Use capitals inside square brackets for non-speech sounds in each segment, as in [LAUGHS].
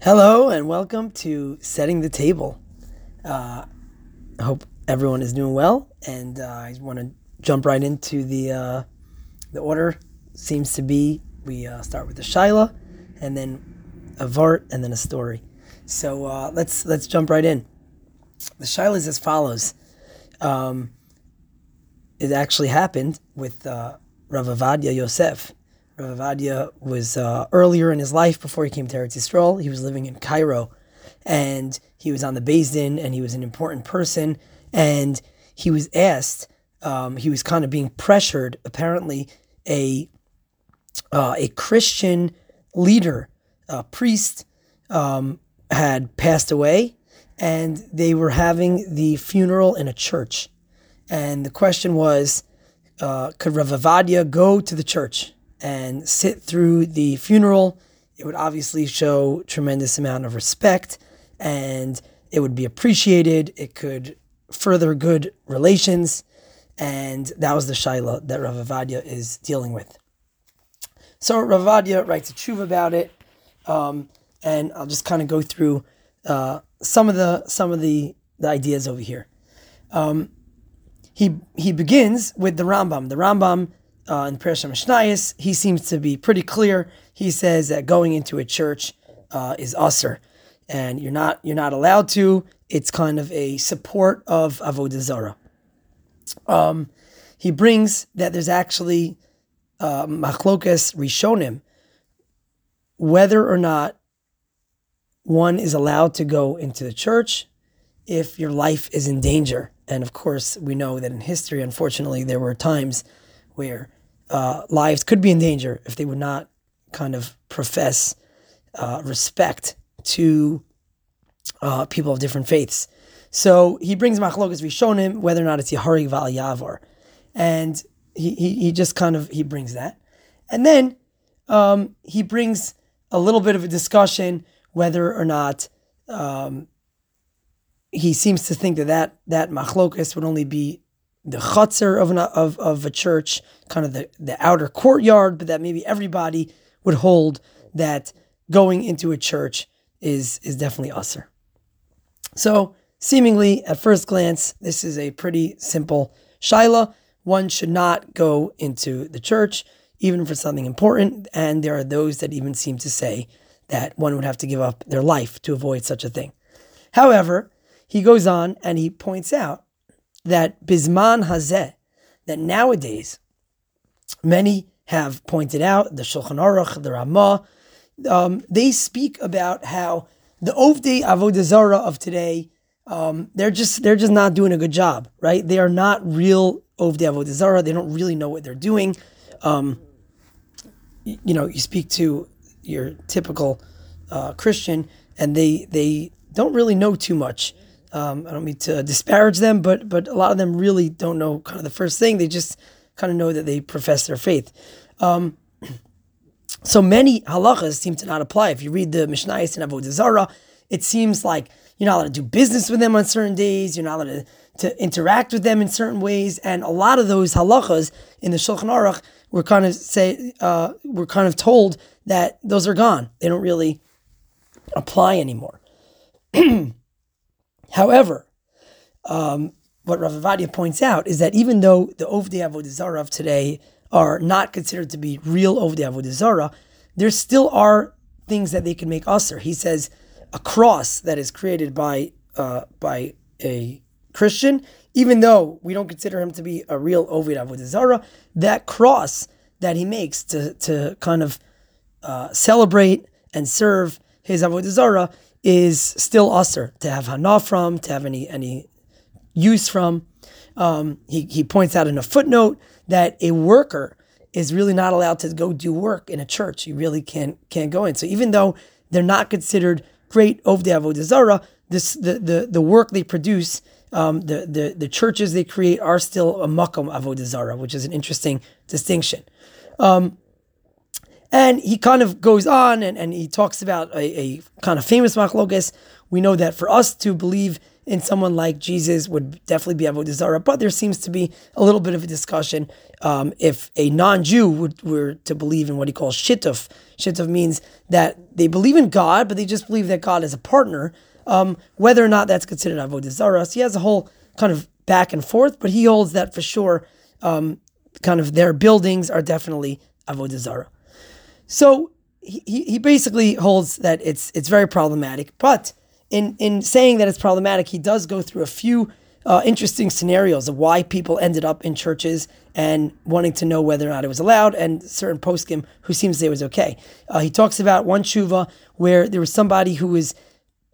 Hello and welcome to Setting the Table. Uh, I hope everyone is doing well, and uh, I want to jump right into the uh, the order. Seems to be we uh, start with the Shaila, and then a Vart, and then a story. So uh, let's let's jump right in. The Shaila is as follows. Um, it actually happened with uh, Rav Yosef. Rav Ovadya was uh, earlier in his life before he came to Eretz Yisrael. He was living in Cairo, and he was on the Beis Din, and he was an important person. And he was asked, um, he was kind of being pressured. Apparently, a uh, a Christian leader, a priest, um, had passed away, and they were having the funeral in a church. And the question was, uh, could Rav Ovadya go to the church and sit through the funeral? It would obviously show tremendous amount of respect, and it would be appreciated. It could further good relations, and that was the shaila that Rav Ovadya is dealing with. So Rav Ovadya writes a tshuva about it, um, and I'll just kind of go through uh, some of the some of the, the ideas over here. Um, he he begins with the Rambam. The Rambam uh, in Pirush Hamishnayos, he seems to be pretty clear. He says that going into a church uh, is usser, and you're not you're not allowed to. It's kind of a support of avodah zarah. Um, he brings that there's actually uh, machlokas rishonim whether or not one is allowed to go into the church if your life is in danger. And of course, we know that in history, unfortunately, there were times where uh, lives could be in danger if they would not kind of profess uh, respect to uh, people of different faiths. So he brings machlokas rishonim whether or not it's yehareg v'al ya'avor, and he, he he just kind of he brings that, and then um, he brings a little bit of a discussion whether or not um, he seems to think that that, that machlokas would only be the chutzner of, an, of, of a church, kind of the, the outer courtyard, but that maybe everybody would hold that going into a church is, is definitely usser. So, seemingly at first glance, this is a pretty simple shaila. One should not go into the church, even for something important. And there are those that even seem to say that one would have to give up their life to avoid such a thing. However, he goes on and he points out that Bizman Hazeh, that nowadays many have pointed out, the Shulchan Aruch, the Ramah, um, they speak about how the Ovdei Avodah Zarah of today, um, they're just they're just not doing a good job, right? They are not real Ovdei Avodah Zarah. They don't really know what they're doing. Um, you know, you speak to your typical uh, Christian, and they they don't really know too much. Um, I don't mean to disparage them, but but a lot of them really don't know kind of the first thing. They just kind of know that they profess their faith. Um, [CLEARS THROAT] so many halachas seem to not apply. If you read the Mishnayos and Avodah Zarah, it seems like you're not allowed to do business with them on certain days. You're not allowed to, to interact with them in certain ways, and a lot of those halachas in the Shulchan Aruch we're kind of say uh, we're kind of told that those are gone. They don't really apply anymore. [CLEARS THROAT] However, um, what Rav Ovadya points out is that even though the Ovdei Avodah Zarah of today are not considered to be real Ovdei Avodah Zarah, there still are things that they can make usser. He says a cross that is created by uh, by a Christian, even though we don't consider him to be a real Oved Avodah Zarah, that cross that he makes to, to kind of uh, celebrate and serve his Avodah Zarah is still usser to have hana from, to have any any use from. Um, he, he points out in a footnote that a worker is really not allowed to go do work in a church. You really can't can't go in. So even though they're not considered great Ovdei Avodah Zarah, this the, the the work they produce um, the, the, the churches they create are still a makom avodah zarah, which is an interesting distinction. Um, and he kind of goes on and, and he talks about a, a kind of famous machlokas. We know that for us to believe in someone like Jesus would definitely be avodah zarah. But there seems to be a little bit of a discussion um, if a non-Jew would, were to believe in what he calls shittuf. Shittuf means that they believe in God, but they just believe that God is a partner. Um, whether or not that's considered avodah zarah, so he has a whole kind of back and forth. But he holds that for sure. Um, kind of their buildings are definitely avodah zarah. So he, he basically holds that it's it's very problematic. But in in saying that it's problematic, he does go through a few uh, interesting scenarios of why people ended up in churches and wanting to know whether or not it was allowed, and certain poskim who seems to say it was okay. Uh, he talks about one tshuva where there was somebody who was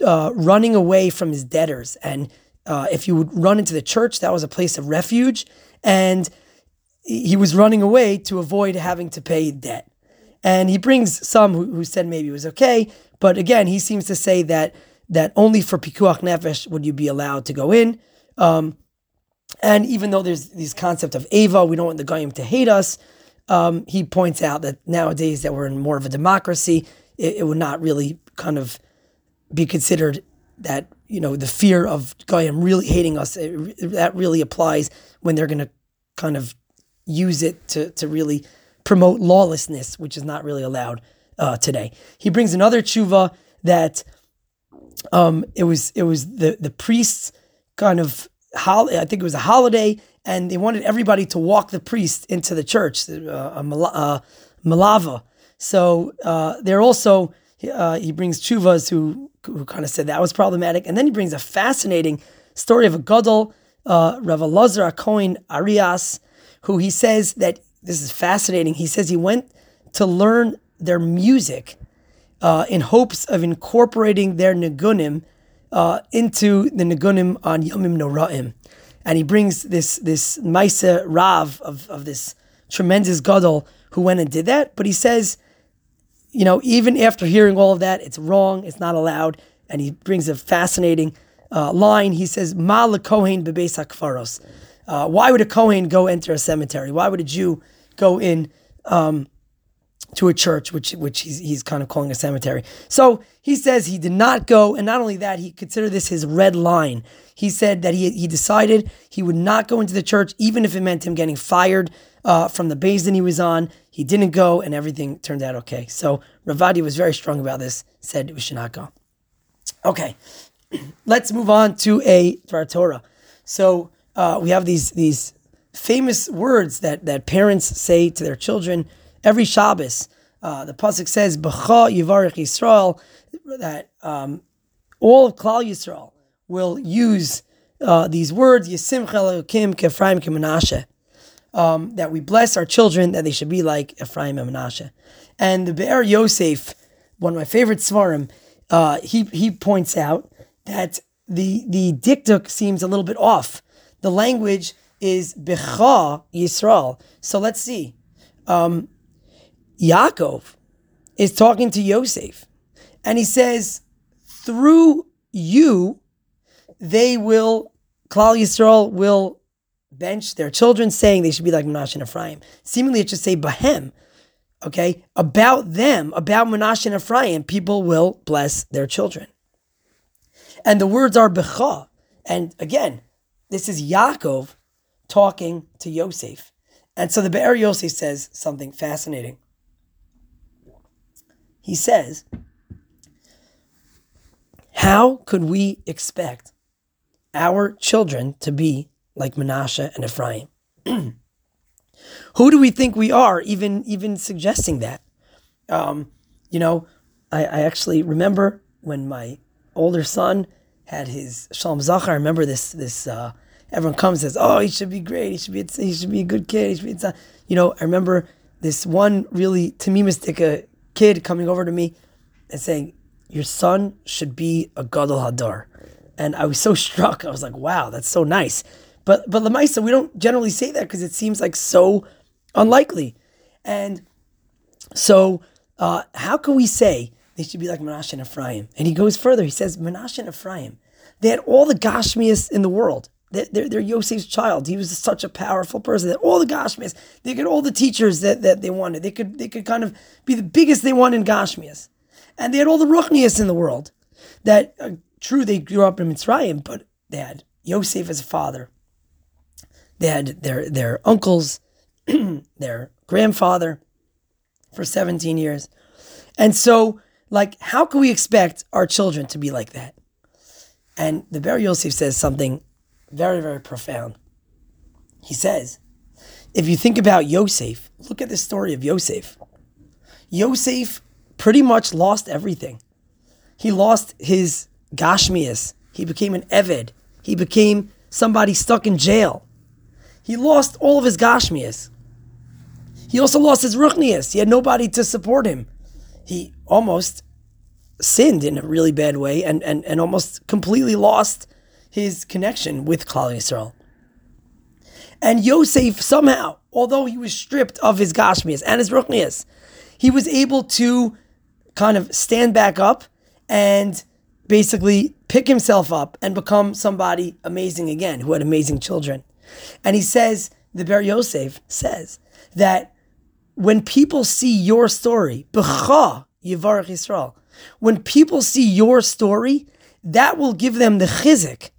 uh, running away from his debtors, and uh, if you would run into the church, that was a place of refuge, and he was running away to avoid having to pay debt. And he brings some who, who said maybe it was okay, but again, he seems to say that that only for pikuach nefesh would you be allowed to go in. Um, and even though there's this concept of Eivah, we don't want the Goyim to hate us. Um, he points out that nowadays that we're in more of a democracy, it, it, would not really kind of be considered that you know the fear of Goyim really hating us. It, that really applies when they're going to kind of use it to to really promote lawlessness, which is not really allowed uh, today. He brings another tshuva that um, it was it was the the priests kind of hol- I think it was a holiday, and they wanted everybody to walk the priest into the church, uh, a uh, malava. So uh, they're also uh, he brings tshuvas who who kind of said that was problematic, and then he brings a fascinating story of a gadol, uh, Rav Elazar Cohen Arias, who he says that this is fascinating. He says he went to learn their music uh, in hopes of incorporating their nigunim uh, into the nigunim on Yomim Noraim. And he brings this this Maisa Rav of, of this tremendous gadol who went and did that. But he says, you know, even after hearing all of that, it's wrong, it's not allowed. And he brings a fascinating uh, line. He says, Ma Kohen bebeis hakvaros. Uh, why would a Kohen go enter a cemetery? Why would a Jew go in um, to a church, which which he's, he's kind of calling a cemetery. So he says he did not go, and not only that, he considered this his red line. He said that he he decided he would not go into the church, even if it meant him getting fired uh, from the base that he was on. He didn't go, and everything turned out okay. So Ravadi was very strong about this. Said we should not go. Okay, [CLEARS THROAT] let's move on to a Torah. So uh, we have these these famous words that, that parents say to their children every Shabbos. Uh, the pasuk says, "B'cha yivarich Yisrael," that um, all of Klal Yisrael will use uh, these words, "Yisimcha Elokim k'Ephraim k'Menashe," um, that we bless our children that they should be like Ephraim and Menashe. And the Be'er Yosef, one of my favorite svarim, uh, he he points out that the the dikduk seems a little bit off. The language is Becha Yisrael. So let's see. Um, Yaakov is talking to Yosef, and he says, through you, they will, Klal Yisrael will bench their children, saying they should be like Menashe and Ephraim. Seemingly, it should say Bahem. Okay, about them, about Menashe and Ephraim, people will bless their children. And the words are Becha. And again, this is Yaakov talking to Yosef. And so the Be'er Yosef says something fascinating. He says, How could we expect our children to be like Menashe and Ephraim? [CLEARS THROAT] Who do we think we are, even even suggesting that? Um, you know, I, I actually remember when my older son had his Shalom Zachar. I remember this this uh, everyone comes and says, "Oh, he should be great. He should be. He should be a good kid. He should be." You know, I remember this one really tamimistic kid coming over to me and saying, "Your son should be a gadol hador," and I was so [LAUGHS] struck. I was like, "Wow, that's so nice." But but Lamaisa, we don't generally say that because it seems like so unlikely, and so uh, how can we say they should be like Menashe and Ephraim? And he goes further. He says Menashe and Ephraim, they had all the Gashmias in the world. They're, they're Yosef's child. He was such a powerful person that all the Gashmias, they get all the teachers that, that they wanted. They could they could kind of be the biggest they want in Gashmias. And they had all the Ruchnias in the world. That uh, true, they grew up in Mitzrayim, but they had Yosef as a father, they had their their uncles, [CLEARS THROAT] their grandfather for 17 years. And so, like, how can we expect our children to be like that? And the Be'er Yosef says something very, very profound. He says, if you think about Yosef, look at the story of Yosef. Yosef pretty much lost everything. He lost his Gashmias. He became an Eved. He became somebody stuck in jail. He lost all of his Gashmias. He also lost his Ruchnias. He had nobody to support him. He almost sinned in a really bad way and, and, and almost completely lost his connection with Klal Yisrael. And Yosef somehow, although he was stripped of his Gashmias and his Ruchnias, he was able to kind of stand back up and basically pick himself up and become somebody amazing again, who had amazing children. And he says, the Be'er Yosef says that when people see your story, B'cha Yisrael, when people see your story, that will give them the chizuk,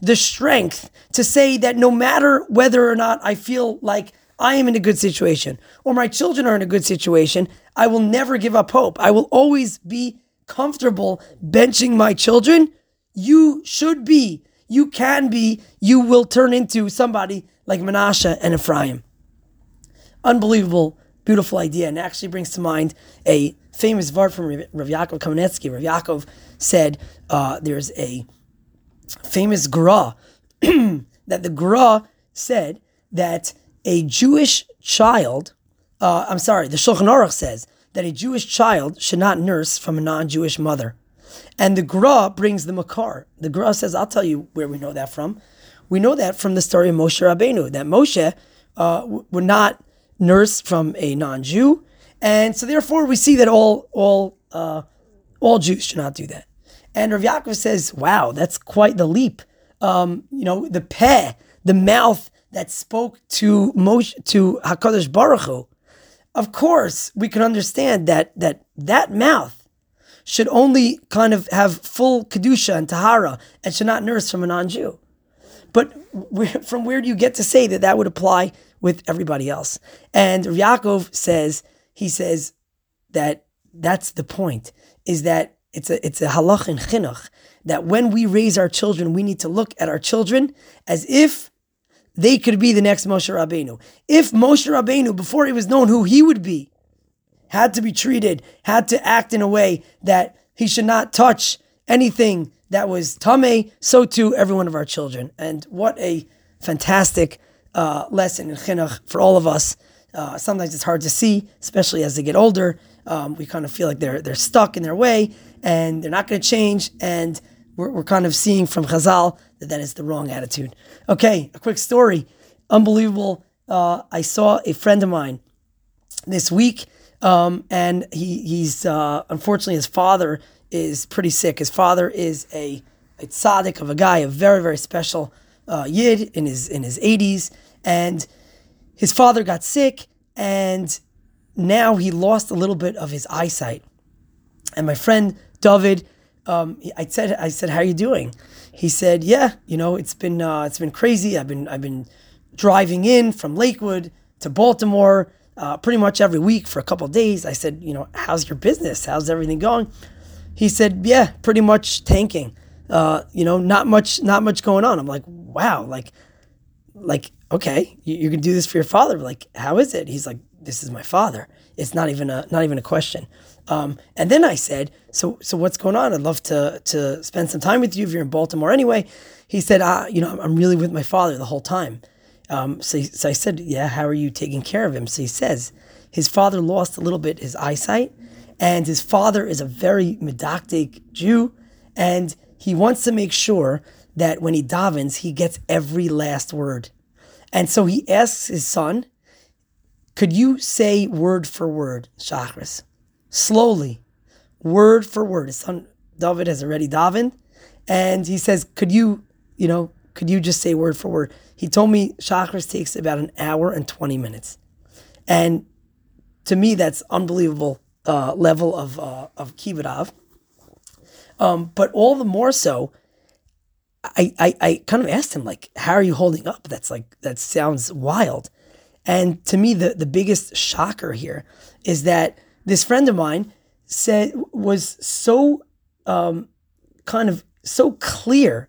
the strength to say that no matter whether or not I feel like I am in a good situation or my children are in a good situation, I will never give up hope. I will always be comfortable benching my children. You should be, you can be, you will turn into somebody like Menashe and Ephraim. Unbelievable beautiful idea, and actually brings to mind a famous vart from Rav Yaakov Kamenetsky. Rav Yaakov said uh, there's a famous gra [CLEARS THROAT] that the gra said that a Jewish child, uh, I'm sorry, the Shulchan Aruch says that a Jewish child should not nurse from a non-Jewish mother. And the Gra brings the Makor. The Gra says, I'll tell you where we know that from. We know that from the story of Moshe Rabbeinu, that Moshe uh, would not nurse from a non-Jew, and so therefore we see that all all uh, all Jews should not do that. And Rav Yaakov says, "Wow, that's quite the leap." Um, you know, the peh, the mouth that spoke to Moshe, to Hakadosh Baruch Hu. Of course, we can understand that that that mouth should only kind of have full kedusha and tahara and should not nurse from a non-Jew. But from where do you get to say that that would apply with everybody else. And Yaakov says, he says that that's the point, is that it's a, it's a halach and chinuch, that when we raise our children, we need to look at our children as if they could be the next Moshe Rabbeinu. If Moshe Rabbeinu, before he was known who he would be, had to be treated, had to act in a way that he should not touch anything that was tame, so too every one of our children. And what a fantastic uh, lesson in chinuch for all of us. Uh, sometimes it's hard to see, especially as they get older. Um, we kind of feel like they're they're stuck in their way and they're not going to change. And we're, we're kind of seeing from Chazal that that is the wrong attitude. Okay, a quick story. Unbelievable. Uh, I saw a friend of mine this week, um, and he he's uh, unfortunately his father is pretty sick. His father is a a tzaddik of a guy, a very very special uh, yid in his in his 80s, and his father got sick, and now he lost a little bit of his eyesight. And my friend David, um, I said, I said, how are you doing? He said, yeah, you know, it's been uh, it's been crazy. I've been I've been driving in from Lakewood to Baltimore uh, pretty much every week for a couple days. I said, you know, how's your business? How's everything going? He said, yeah, pretty much tanking. Uh, you know, not much, not much going on. I'm like, wow, like, like okay, you, you can do this for your father. Like, how is it? He's like, this is my father. It's not even a not even a question. Um, and then I said, so so what's going on? I'd love to to spend some time with you if you're in Baltimore anyway. He said, ah, you know, I'm really with my father the whole time. Um, so, so I said, yeah, how are you taking care of him? So he says, his father lost a little bit his eyesight, and his father is a very medakdek Jew, and he wants to make sure that when he davens, he gets every last word. And so he asks his son, Could you say word for word, Shachris? Slowly, word for word. His son David has already davened. And he says, Could you, you know, could you just say word for word? He told me Shachris takes about an hour and 20 minutes. And to me, that's unbelievable uh, level of, uh, of kibbud. Um, but all the more so, I, I, I kind of asked him like, how are you holding up? That's like, that sounds wild. And to me, the, the biggest shocker here is that this friend of mine said was so um, kind of so clear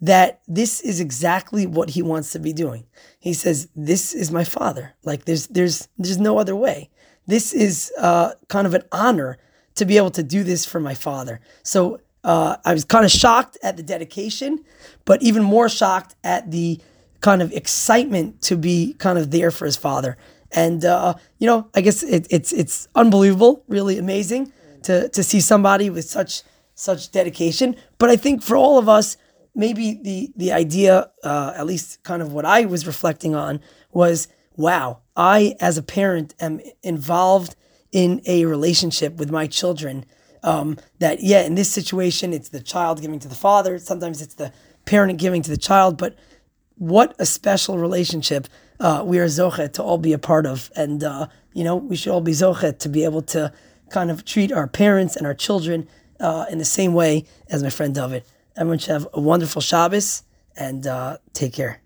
that this is exactly what he wants to be doing. He says, "This is my father. Like there's there's there's no other way. This is uh, kind of an honor to be able to do this for my father." So uh, I was kind of shocked at the dedication, but even more shocked at the kind of excitement to be kind of there for his father. And uh, you know, I guess it, it's it's unbelievable, really amazing to to see somebody with such such dedication. But I think for all of us, maybe the the idea, uh, at least kind of what I was reflecting on, was wow, I as a parent am involved in a relationship with my children. Um, that yeah, in this situation, it's the child giving to the father. Sometimes it's the parent giving to the child. But what a special relationship uh, we are zochet to all be a part of, and uh, you know we should all be zochet to be able to kind of treat our parents and our children uh, in the same way as my friend David. Everyone should have a wonderful Shabbos and uh, take care.